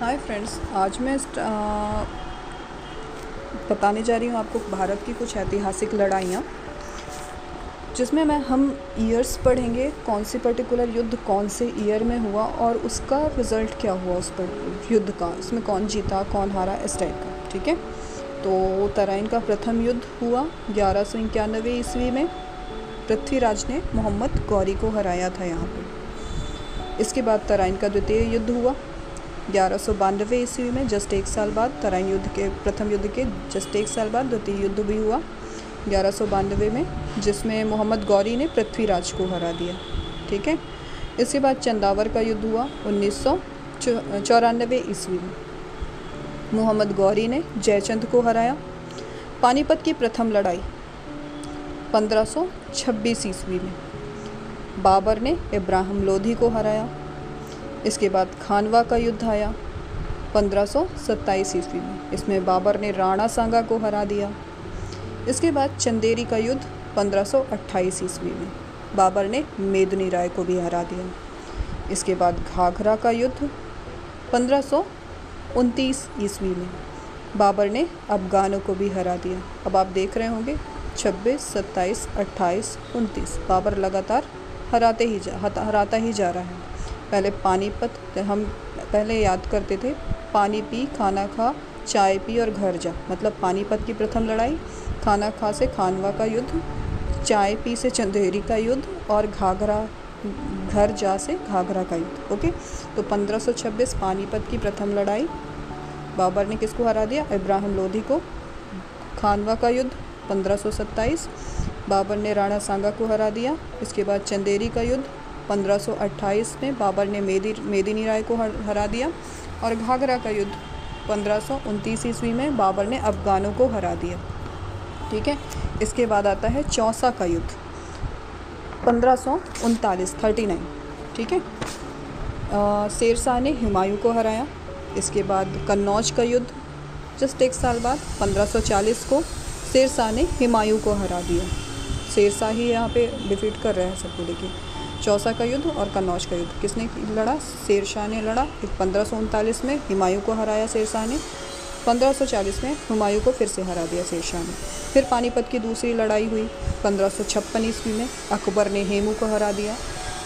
Hi friends आज मैं बताने जा रही हूँ आपको भारत की कुछ ऐतिहासिक लड़ाइयाँ, जिसमें मैं, हम ईयर्स पढ़ेंगे, कौन सी पर्टिकुलर युद्ध कौन से ईयर में हुआ और उसका रिज़ल्ट क्या हुआ उस पर, युद्ध का, उसमें कौन जीता, कौन हारा, इस टाइप का, ठीक है? तो तराइन का प्रथम युद्ध हुआ, ग्यारह सौ इक्यानवे ईस्वी में, पृथ्वीराज ने मोहम्मद गौरी को हराया था यहाँ पर इसके बाद तराइन का द्वितीय युद्ध हुआ ग्यारह सौ बानवे ईस्वी में, जस्ट एक साल बाद तराइन युद्ध के, प्रथम युद्ध के, जस्ट एक साल बाद द्वितीय युद्ध भी हुआ। ग्यारह सौ बानवे में, जिसमें मोहम्मद गौरी ने पृथ्वीराज को हरा दिया। ठीक है? इसके बाद चंदावर का युद्ध हुआ, उन्नीस सौ चौरानवे ईस्वी में। मोहम्मद गौरी ने जयचंद को हराया। पानीपत की प्रथम लड़ाई 1526 ईस्वी में। बाबर ने इब्राहिम लोधी को हराया। इसके बाद खानवा का युद्ध आया 1527 ईस्वी में। इसमें बाबर ने राणा सांगा को हरा दिया। इसके बाद चंदेरी का युद्ध 1528 ईस्वी में। बाबर ने मेदनी राय को भी हरा दिया। इसके बाद घाघरा का युद्ध 1529 ईस्वी में। बाबर ने अफगानों को भी हरा दिया। अब आप देख रहे होंगे 26, 27, 28, 29 बाबर लगातार हराते ही जा हराता ही जा रहा है। पहले पानीपत हम पहले याद करते थे, पानी पी, खाना खा, चाय पी और घर जा। मतलब पानीपत की प्रथम लड़ाई, खाना खा से खानवा का युद्ध, चाय पी से चंदेरी का युद्ध और घाघरा, घर जा से घाघरा का युद्ध, ओके? तो 1526 पानीपत की प्रथम लड़ाई, बाबर ने किसको हरा दिया? इब्राहिम लोधी को। खानवा का युद्ध 1527 बाबर ने राणा सांगा को हरा दिया। इसके बाद चंदेरी का युद्ध 1528 में बाबर ने मेदी, मेदिनी राय को हर- हरा दिया और घाघरा का युद्ध 1529 ईस्वी में बाबर ने अफगानों को हरा दिया। ठीक है? इसके बाद आता है चौसा का युद्ध, पंद्रह सौ उनतालीस, थर्टी नाइन। ठीक है? शेरशाह ने हुमायूं को हराया, इसके बाद कन्नौज का युद्ध, जस्ट एक साल बाद 1540 को शेरशाह ने हुमायूं को हरा दिया। शेरशाह ही यहाँ पे डिफीट कर रहे हैं सबको देखिए चौसा का युद्ध और कन्नौज का युद्ध। किसने लड़ा? शेरशाह ने लड़ा। फिर पंद्रह में हुमायूं को हराया शेरशाह ने। 1540 में हुमायूं को फिर से हरा दिया शेरशाह ने। फिर पानीपत की दूसरी लड़ाई हुई। 1556 ईस्वी में अकबर ने हेमू को हरा दिया।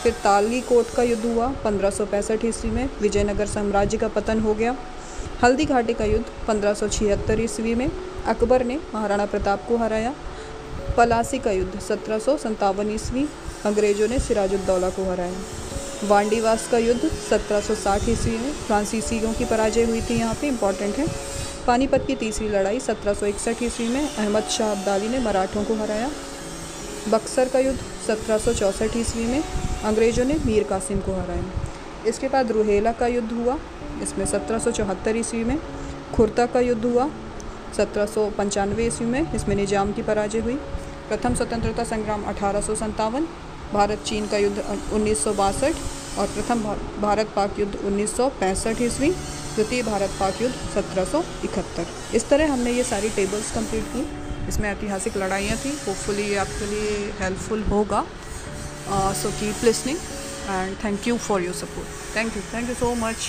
फिर ताली कोट का युद्ध हुआ। 1565 ईस्वी में विजयनगर साम्राज्य का पतन हो गया। हल्दी घाटी का युद्ध 1576 ईस्वी में अकबर ने महाराणा प्रताप को हराया। पलासी का युद्ध सत्रह सौ सतावन ईस्वी अंग्रेज़ों ने सिराजुद्दौला को हराया। वांडीवास का युद्ध 1760 ईस्वी में फ्रांसीसियों की पराजय हुई थी। यहाँ पे इंपॉर्टेंट है। पानीपत की तीसरी लड़ाई 1761 ईस्वी में अहमद शाह अब्दाली ने मराठों को हराया। बक्सर का युद्ध 1764 ईस्वी में अंग्रेज़ों ने मीर कासिम को हराया। इसके बाद रुहेला का युद्ध हुआ। इसमें 1774 ईस्वी में खुर्ता का युद्ध हुआ। सत्रह सौ पंचानवे ईस्वी में इसमें निज़ाम की पराजय हुई। प्रथम स्वतंत्रता संग्राम अठारह सौ सत्तावन भारत चीन का युद्ध उन्नीस सौ बासठ और प्रथम भारत पाक युद्ध उन्नीस सौ पैंसठ ईस्वी, द्वितीय भारत पाक युद्ध सत्रह सौ इकहत्तर। इस तरह हमने ये सारी टेबल्स कंप्लीट की। इसमें ऐतिहासिक लड़ाइयाँ थी। होपफुली ये आपके लिए हेल्पफुल होगा। So keep listening and thank you for your support thank you thank you so much